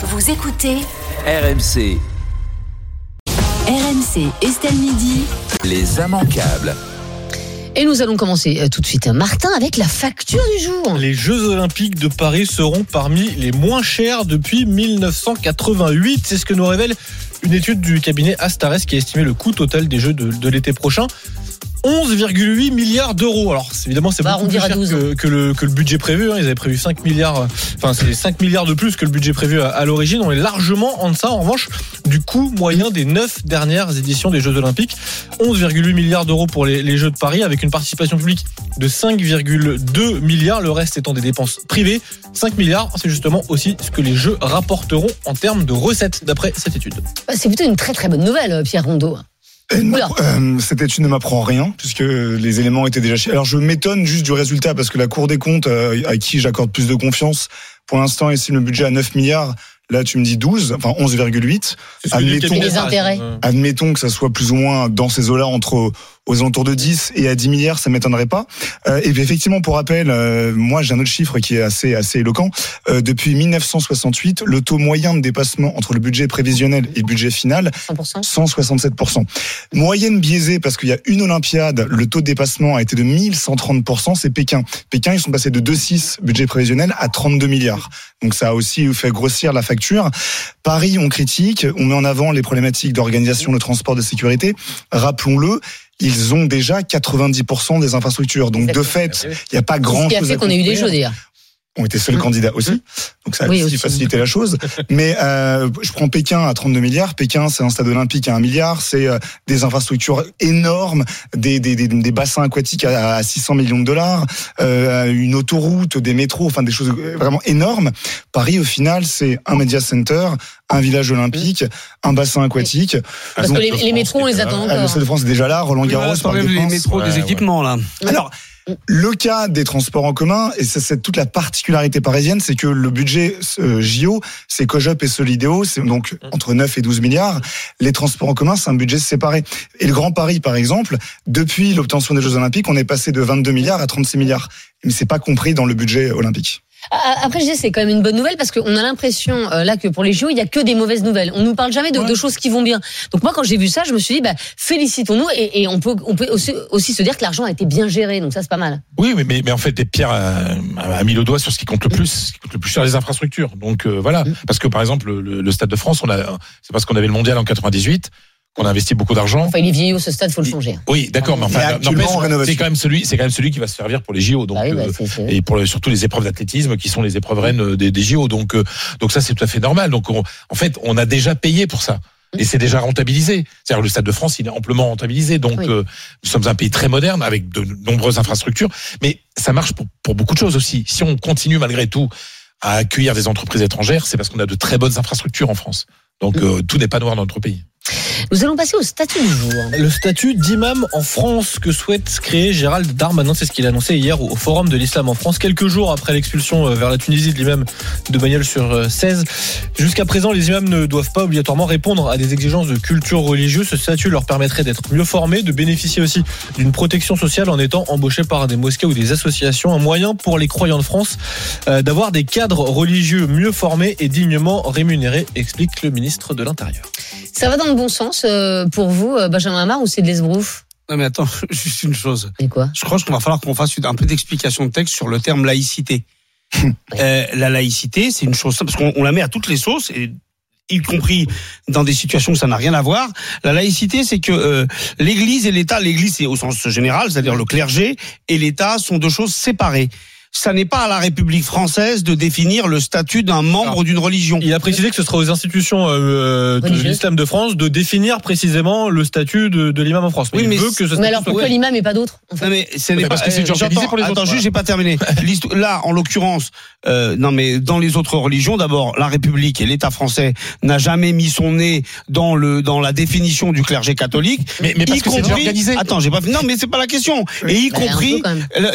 Vous écoutez RMC, RMC Estelle Midi. les immanquables. Et nous allons commencer euh, tout de suite, Martin, avec la facture du jour. Les Jeux Olympiques de Paris seront parmi les moins chers depuis 1988. C'est ce que nous révèle une étude du cabinet Astares qui a estimé le coût total des Jeux de, de l'été prochain. 11,8 milliards d'euros. Alors c'est- évidemment c'est beaucoup plus arrondir à cher 12. que, que le, que le budget prévu. hein. Ils avaient prévu 5 milliards. Enfin c'est 5 milliards de plus que le budget prévu à, à l'origine. On est largement en deçà en revanche du coût moyen des 9 dernières éditions des Jeux Olympiques. 11,8 milliards d'euros pour les, les Jeux de Paris avec une participation publique de 5,2 milliards. Le reste étant des dépenses privées. 5 milliards, c'est justement aussi ce que les Jeux rapporteront en termes de recettes d'après cette étude. Bah, C'est plutôt une très très bonne nouvelle, euh, Pierre Rondeau. Euh, euh, cette étude ne m'apprend rien puisque les éléments étaient déjà. Alors je m'étonne juste du résultat parce que la Cour des comptes, euh, à qui j'accorde plus de confiance, pour l'instant estime le budget à 9 milliards. Là tu me dis 12, enfin 11,8. C'est ce que dit le Admettons- Les intérêts. Admettons que ça soit plus ou moins dans ces eaux-là entre aux alentours de 10 et à 10 milliards, ça m'étonnerait pas. Euh, et puis effectivement, pour rappel, euh, moi j'ai un autre chiffre qui est assez assez éloquent. Euh, depuis 1968, le taux moyen de dépassement entre le budget prévisionnel et le budget final 100%. 167%. Moyenne biaisée parce qu'il y a une Olympiade, le taux de dépassement a été de 1130%, c'est Pékin. Pékin, ils sont passés de 2,6 budget prévisionnel à 32 milliards. Donc ça a aussi fait grossir la facture. Paris, on critique, on met en avant les problématiques d'organisation, de transport, de sécurité. Rappelons-le, ils ont déjà 90% des infrastructures. Donc de fait, il n'y a pas Ce grand qui a fait qu'on ait eu des jeux d'ailleurs. Ont été seuls candidats aussi. Donc ça a Oui, aussi facilité la chose. Mais euh, je prends Pékin à 32 milliards. Pékin, c'est un stade olympique à 1 milliard. C'est euh, des infrastructures énormes, des, des, des, des bassins aquatiques à, à 600 millions de dollars, euh, une autoroute, des métros, enfin des choses vraiment énormes. Paris, au final, c'est un media center, un village olympique, un bassin aquatique. Parce Donc, que les, les métros, on les attend euh, le encore. Stade de France est déjà là, Roland Oui, Garros, Parc des t'enlèves les métros Ouais, des ouais. équipements là. Alors, le cas des transports en commun, et c'est- toute la particularité parisienne, c'est que le budget euh, JO, c'est COJOP et Solidéo, c'est donc entre 9 et 12 milliards. Les transports en commun, c'est un budget séparé. Et le Grand Paris, par exemple, depuis l'obtention des Jeux Olympiques, on est passé de 22 milliards à 36 milliards. Mais c'est pas compris dans le budget olympique. Après, je dis, c'est quand même une bonne nouvelle parce qu'on a l'impression euh, là que pour les JO, il y a que des mauvaises nouvelles. On nous parle jamais de, de choses qui vont bien. Donc moi, quand j'ai vu ça, je me suis dit, bah, félicitons-nous et, et on peut, on peut aussi, aussi se dire que l'argent a été bien géré. Donc ça, c'est pas mal. Oui, mais, mais, mais en fait, Pierre a, a mis le doigt sur ce qui compte le plus, ce qui compte le plus sur les infrastructures. Donc euh, voilà, parce que par exemple, le, le Stade de France, on a, c'est parce qu'on avait le mondial en 98 qu'on a investi beaucoup d'argent. Enfin, il est vieillot ce stade, faut le changer. Oui, d'accord, mais Mais enfin, c'est quand même celui, c'est quand même celui qui va se servir pour les JO. Donc Bah oui, bah, euh, et pour le- surtout les épreuves d'athlétisme qui sont les épreuves reines des, des JO. Donc, euh, donc ça c'est tout à fait normal. Donc on- en fait, on a déjà payé pour ça. Et c'est déjà rentabilisé. C'est-à-dire le Stade de France, il est amplement rentabilisé. Donc Oui. euh, nous sommes un pays très moderne avec de nombreuses infrastructures. Mais ça marche pour, pour beaucoup de choses aussi. Si on continue malgré tout à accueillir des entreprises étrangères, c'est parce qu'on a de très bonnes infrastructures en France. Donc euh, tout n'est pas noir dans notre pays. Nous allons passer au statut du jour. Le statut d'imam en France que souhaite créer Gérald Darmanin, c'est ce qu'il a annoncé hier au Forum de l'Islam en France, quelques jours après l'expulsion euh, vers la Tunisie de l'imam de Bagnols sur euh, 16. Jusqu'à présent, les imams ne doivent pas obligatoirement répondre à des exigences de culture religieuse. Ce statut leur permettrait d'être mieux formés, de bénéficier aussi d'une protection sociale en étant embauchés par des mosquées ou des associations. Un moyen pour les croyants de France euh, d'avoir des cadres religieux mieux formés et dignement rémunérés, explique le ministre de l'Intérieur. Ça va dans le bon sens euh, pour vous, euh, Benjamin Hamar, ou c'est de l'esbrouf? Non mais attends, juste une chose. Et quoi? Je crois qu'on va falloir qu'on fasse un peu d'explication de texte sur le terme laïcité. Euh, la laïcité, c'est une chose parce qu'on on la met à toutes les sauces et y compris dans des situations où ça n'a rien à voir. La laïcité, c'est que euh, l'Église et l'État, l'Église c'est au sens général, c'est-à-dire le clergé, et l'État sont deux choses séparées. Ça n'est pas à la République française de définir le statut d'un membre d'une religion. Il a précisé que ce sera aux institutions euh, de Religieuses. l'islam de France de définir précisément le statut de, de l'imam en France. Mais Oui, il mais veut que ce Mais alors soit pourquoi l'imam et pas d'autres en fait Non mais ce n'est pas parce que c'est euh, pour les autres, Attends, juste, voilà. j'ai pas terminé. Là, en l'occurrence, euh, non mais dans les autres religions, d'abord, la République et l'État français n'a jamais mis son nez dans le dans la définition du clergé catholique. Mais, mais parce y que compris. organisé. Attends, j'ai pas. Non, mais c'est pas la question. Et y Bah, compris,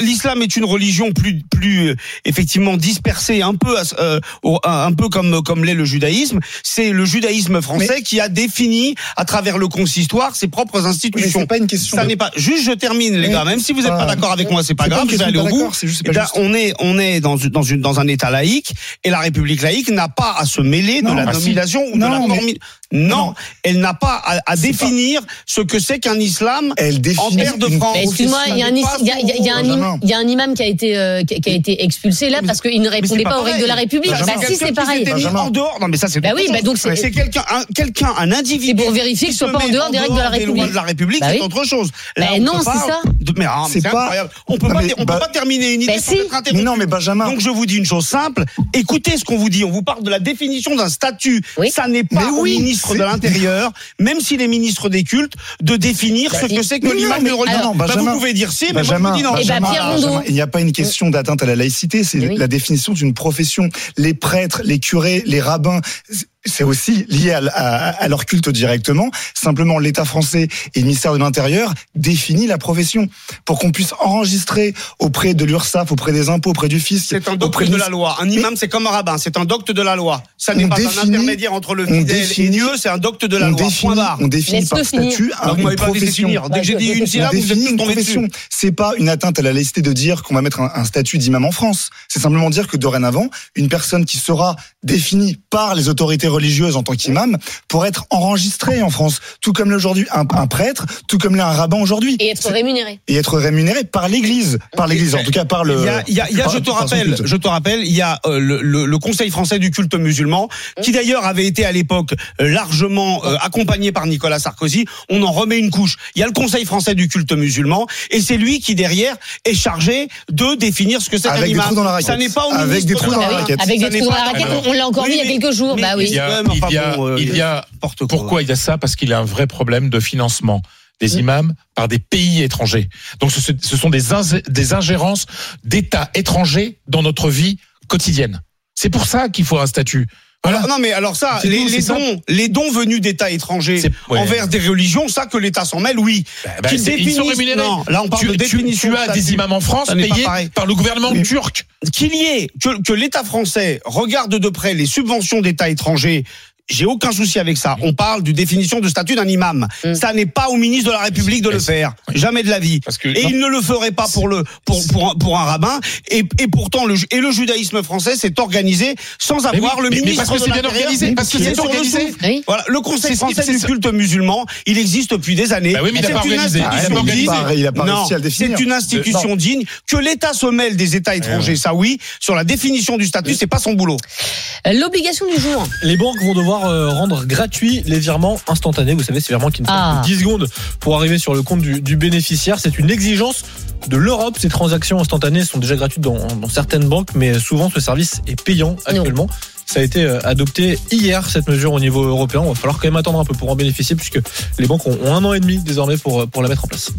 l'islam est une religion plus plus euh, effectivement dispersé, un peu euh, un peu comme comme l'est le judaïsme. C'est le judaïsme français qui a défini à travers le consistoire ses propres Mais institutions. c'est pas une question. Ça de- n'est pas. Juste, je termine, les Mais- gars. Même si vous n'êtes pas d'accord avec moi, c'est pas grave. Je vais aller de au bout. juste, Eh on est, on est dans une, dans une, dans un État laïque et la République laïque n'a pas à se mêler de Non, la ah, si. nomination ou de Non, la mais- Non, Non. elle n'a pas à, à définir ce que c'est qu'un islam. Elle définit En terre de France. Mais excuse-moi, il y a un, il y a imam qui a été, euh, qui qui a été expulsé là Mais parce qu'il ne répondait pas aux règles de la. République. Bah c'est si, quelqu'un c'est pareil. mis en dehors. Non, mais ça, c'est Bah oui, bah donc c'est- c'est quelqu'un, un, quelqu'un, un individu. C'est pour vérifier qui que ce soit pas en dehors des règles de la des lois République. de la République, Bah c'est oui. autre chose. Bah on non, c'est ça. Mais ah, C'est c'est pas- incroyable. On peut Non, pas, on bah- peut pas terminer une idée Bah sans si. être interrompu. Mais non, mais Benjamin. Donc je vous dis une chose simple. Écoutez ce qu'on vous dit. On vous parle de la définition d'un statut. Oui. Ça n'est pas au oui, ministre de l'Intérieur, même s'il est ministre des cultes, de définir ce que c'est que non, mais- de religion. alors, Bah, vous Benjamin, pouvez dire si, mais moi je Benjamin, vous dis non. Eh ben, Benjamin, il n'y a pas une question d'atteinte à la laïcité, c'est oui. la définition d'une profession. Les prêtres, les curés, les rabbins, c'est aussi lié à, à- à leur culte directement. Simplement, l'État français et le ministère de l'Intérieur définit la profession pour qu'on puisse enregistrer auprès de l'URSSAF, auprès des impôts, auprès du fisc, C'est un auprès docte de la loi. Un imam, c'est comme un rabbin. C'est un docte de la loi. Ça n'est pas un intermédiaire entre le fidèle et définit- Dieu. C'est un docte de la on loi. Point définit, barre. on définit par statut un- une profession. Dès que j'ai dit une On syllabe, vous êtes profession. dessus. C'est pas une atteinte à la laïcité de dire qu'on va mettre un, un statut d'imam en France. C'est simplement dire que dorénavant, une personne qui sera définie par les autorités religieuses en tant qu'imam pourra être enregistrée en France, tout comme aujourd'hui un, un prêtre, tout comme l'est un rabbin aujourd'hui. Et être rémunéré. Et être rémunéré par l'Église, par l'Église, en tout cas par le. Il y a, il y a- il y a- par- je te rappelle, je te rappelle, il y a euh, le, le- le Conseil français du culte musulman, qui d'ailleurs avait été à l'époque euh, largement euh, accompagné par Nicolas Sarkozy. On en remet une couche. Il y a le Conseil français du culte musulman, et c'est lui qui derrière est chargé de définir ce que c'est qu'un Avec des imam. trous dans la Ça raquette. n'est pas au Avec des de trous dans la raquette. Avec Ça des trous dans la raquette, on l'a encore oui, vu il y a quelques jours. Bah oui. Il y a, Ouais, mais enfin il y a- bon, euh, il y a- n'importe quoi. pourquoi il y a ça? Parce qu'il y a un vrai problème de financement des imams par des pays étrangers. Donc ce, ce sont des, des ingérences d'États étrangers dans notre vie quotidienne. C'est pour ça qu'il faut un statut. Voilà. Alors, non mais alors ça, les, dons, les dons venus d'États étrangers ouais. envers des religions, ça que l'État s'en mêle, oui. Bah, bah, Qu'ils c'est- ils sont définissent- rémunérés. Non, là on parle tu, de définition. tu as statut. des imams en France Ça payés par le gouvernement Mais- turc. qu'il y ait que, que l'État français regarde de près les subventions d'États étrangers. J'ai aucun souci avec ça. On parle d'une définition de statut d'un imam. Mm. Ça n'est pas au ministre de la République de le faire. oui. Jamais de la vie. Parce que- et il ne le ferait pas pour le pour pour un, pour un rabbin. Et, et pourtant le et le judaïsme français s'est organisé sans Mais avoir oui, le mais- mais ministre parce que de c'est bien organisé, parce que c'est organisé. Oui. Voilà, le Conseil français c'est- du culte musulman, il existe depuis des années. Bah oui, mais il a C'est pas une organisé. Il pas réussi à le définir. C'est une institution digne. Que l'État se mêle des États étrangers, ça oui. Sur la définition du statut, c'est pas son boulot. Euh, L'obligation du jour. Les banques vont devoir euh, rendre gratuits les virements instantanés. Vous savez, ces virements qui ne prennent Ah. que 10 secondes pour arriver sur le compte du, du bénéficiaire. C'est une exigence de l'Europe. Ces transactions instantanées sont déjà gratuites dans, dans certaines banques, mais souvent ce service est payant actuellement. Ça a été euh, adopté hier, cette mesure au niveau européen. Il va falloir quand même attendre un peu pour en bénéficier, puisque les banques ont, un an et demi désormais pour, euh, pour la mettre en place.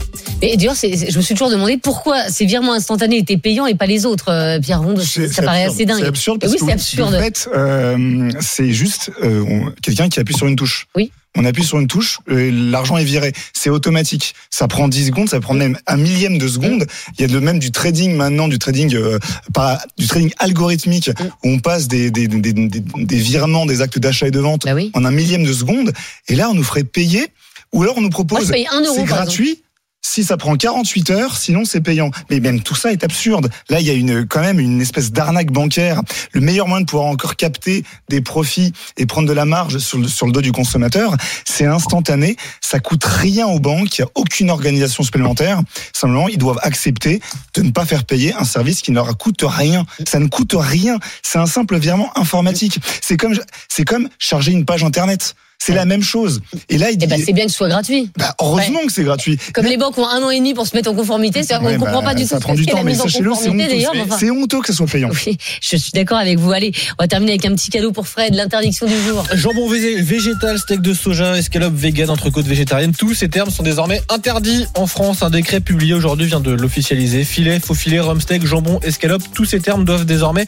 Et d'ailleurs, je me suis toujours demandé pourquoi ces virements instantanés étaient payants et pas les autres, euh, Pierre Ronde. Ça paraît absurde. assez dingue. C'est absurde parce oui, que absurde. En fait, euh, c'est juste euh, quelqu'un qui appuie sur une touche. Oui. On appuie sur une touche, l'argent est viré. C'est automatique. Ça prend 10 secondes, ça prend même un millième de seconde. Il y a de même du trading maintenant, du trading euh, pas du trading algorithmique où on passe des des, des, des, virements, des actes d'achat et de vente Bah oui. en un millième de seconde. Et là, on nous ferait payer. Ou alors on nous propose c'est gratuit. Si ça prend 48 heures, sinon c'est payant. Mais même tout ça est absurde. Là, il y a une, quand même une espèce d'arnaque bancaire. Le meilleur moyen de pouvoir encore capter des profits et prendre de la marge sur le, sur le dos du consommateur, c'est instantané. Ça coûte rien aux banques. Il n'y a aucune organisation supplémentaire. Simplement, ils doivent accepter de ne pas faire payer un service qui ne leur coûte rien. Ça ne coûte rien. C'est un simple virement informatique. C'est comme, c'est comme charger une page internet. C'est la même chose. Et là, il Eh dit, ben, c'est bien que ce soit gratuit. bah, heureusement que c'est gratuit. Comme les banques ont un an et demi pour se mettre en conformité, c'est- on Ouais, ne comprend bah, pas du ça tout prend ce du qu'est temps, la mais mise en c'est conformité honteux. d'ailleurs. mais enfin, C'est honteux que ça soit payant. oui, je suis d'accord avec vous. Allez, on va terminer avec un petit cadeau pour Fred, l'interdiction du jour. Jambon vég- végétal, steak de soja, escalope vegan, entrecôte végétarienne, tous ces termes sont désormais interdits en France. Un décret publié aujourd'hui vient de l'officialiser. Filet, faux filet, rhum steak, jambon, escalope, tous ces termes doivent désormais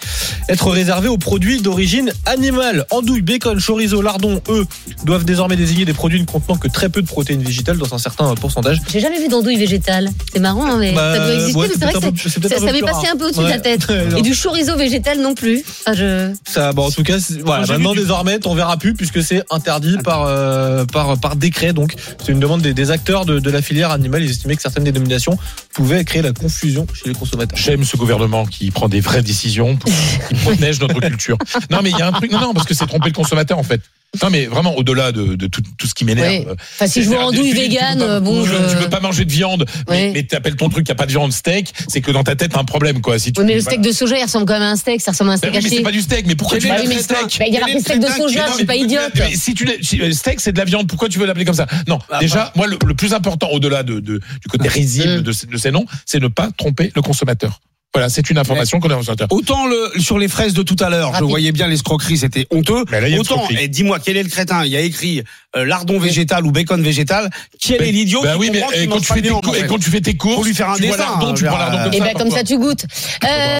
être réservés aux produits d'origine animale. Andouille, bacon, chorizo, lardon, œufs, doivent désormais désigner des produits ne contenant que très peu de protéines végétales dans un certain pourcentage. J'ai jamais vu d'andouille végétale. C'est marrant, hein, mais Bah, ça doit exister, ouais, mais c'est vrai peut-être que un peu- ça, m'est passé un peu au-dessus de la tête. Et du chorizo végétal non plus. Enfin, je... Ça, bon, en tout cas, voilà, maintenant désormais, on verra plus puisque c'est interdit par, euh, par, par décret. Donc, c'est une demande des, des acteurs de, de la filière animale. Ils estimaient que certaines dénominations pouvaient créer la confusion chez les consommateurs. J'aime ce gouvernement qui prend des vraies décisions, pour- qui protège notre culture. Non, mais il y a un truc. Non, non, parce que c'est tromper le consommateur en fait. Non, mais vraiment au-delà de, de tout, tout ce qui m'énerve. Oui. Enfin, si je vois andouille Tu tu peux vegan, pas- euh, bon, tu veux- je- tu peux pas manger de viande, mais, Oui. mais t'appelles ton truc, il n'y a pas de viande steak, c'est que dans ta tête, t'as un problème, quoi. Si tu Oui, mais le voilà. steak de soja, il ressemble quand même à un steak. Ça ressemble à un Ben steak mais haché. c'est pas du steak, mais pourquoi tu veux crétin steak Bah, il y a steak de soja, je suis pas idiote. Mais si tu euh, steak, c'est de la viande. Pourquoi tu veux l'appeler comme ça Non. Ah, déjà, moi, le, plus important, au-delà de, de- du côté risible Mm. de, ces- de ces noms, c'est ne pas tromper le consommateur. Voilà, c'est une information qu'on a consommateur. Autant le, sur les fraises de tout à l'heure, je voyais bien l'escroquerie, c'était honteux. Mais là, il y a une Autant, et dis-moi, quel est le crétin? Il y a écrit euh, lardon végétal ou bacon végétal. Quel est l'idiot qui oui, mais eh, quand tu fais tes en et fait? quand tu fais tes courses, Faut lui faire un tu vois dessin, lardon, tu euh, prends lardon vers- comme Et ça. ben comme ça tu goûtes. Euh,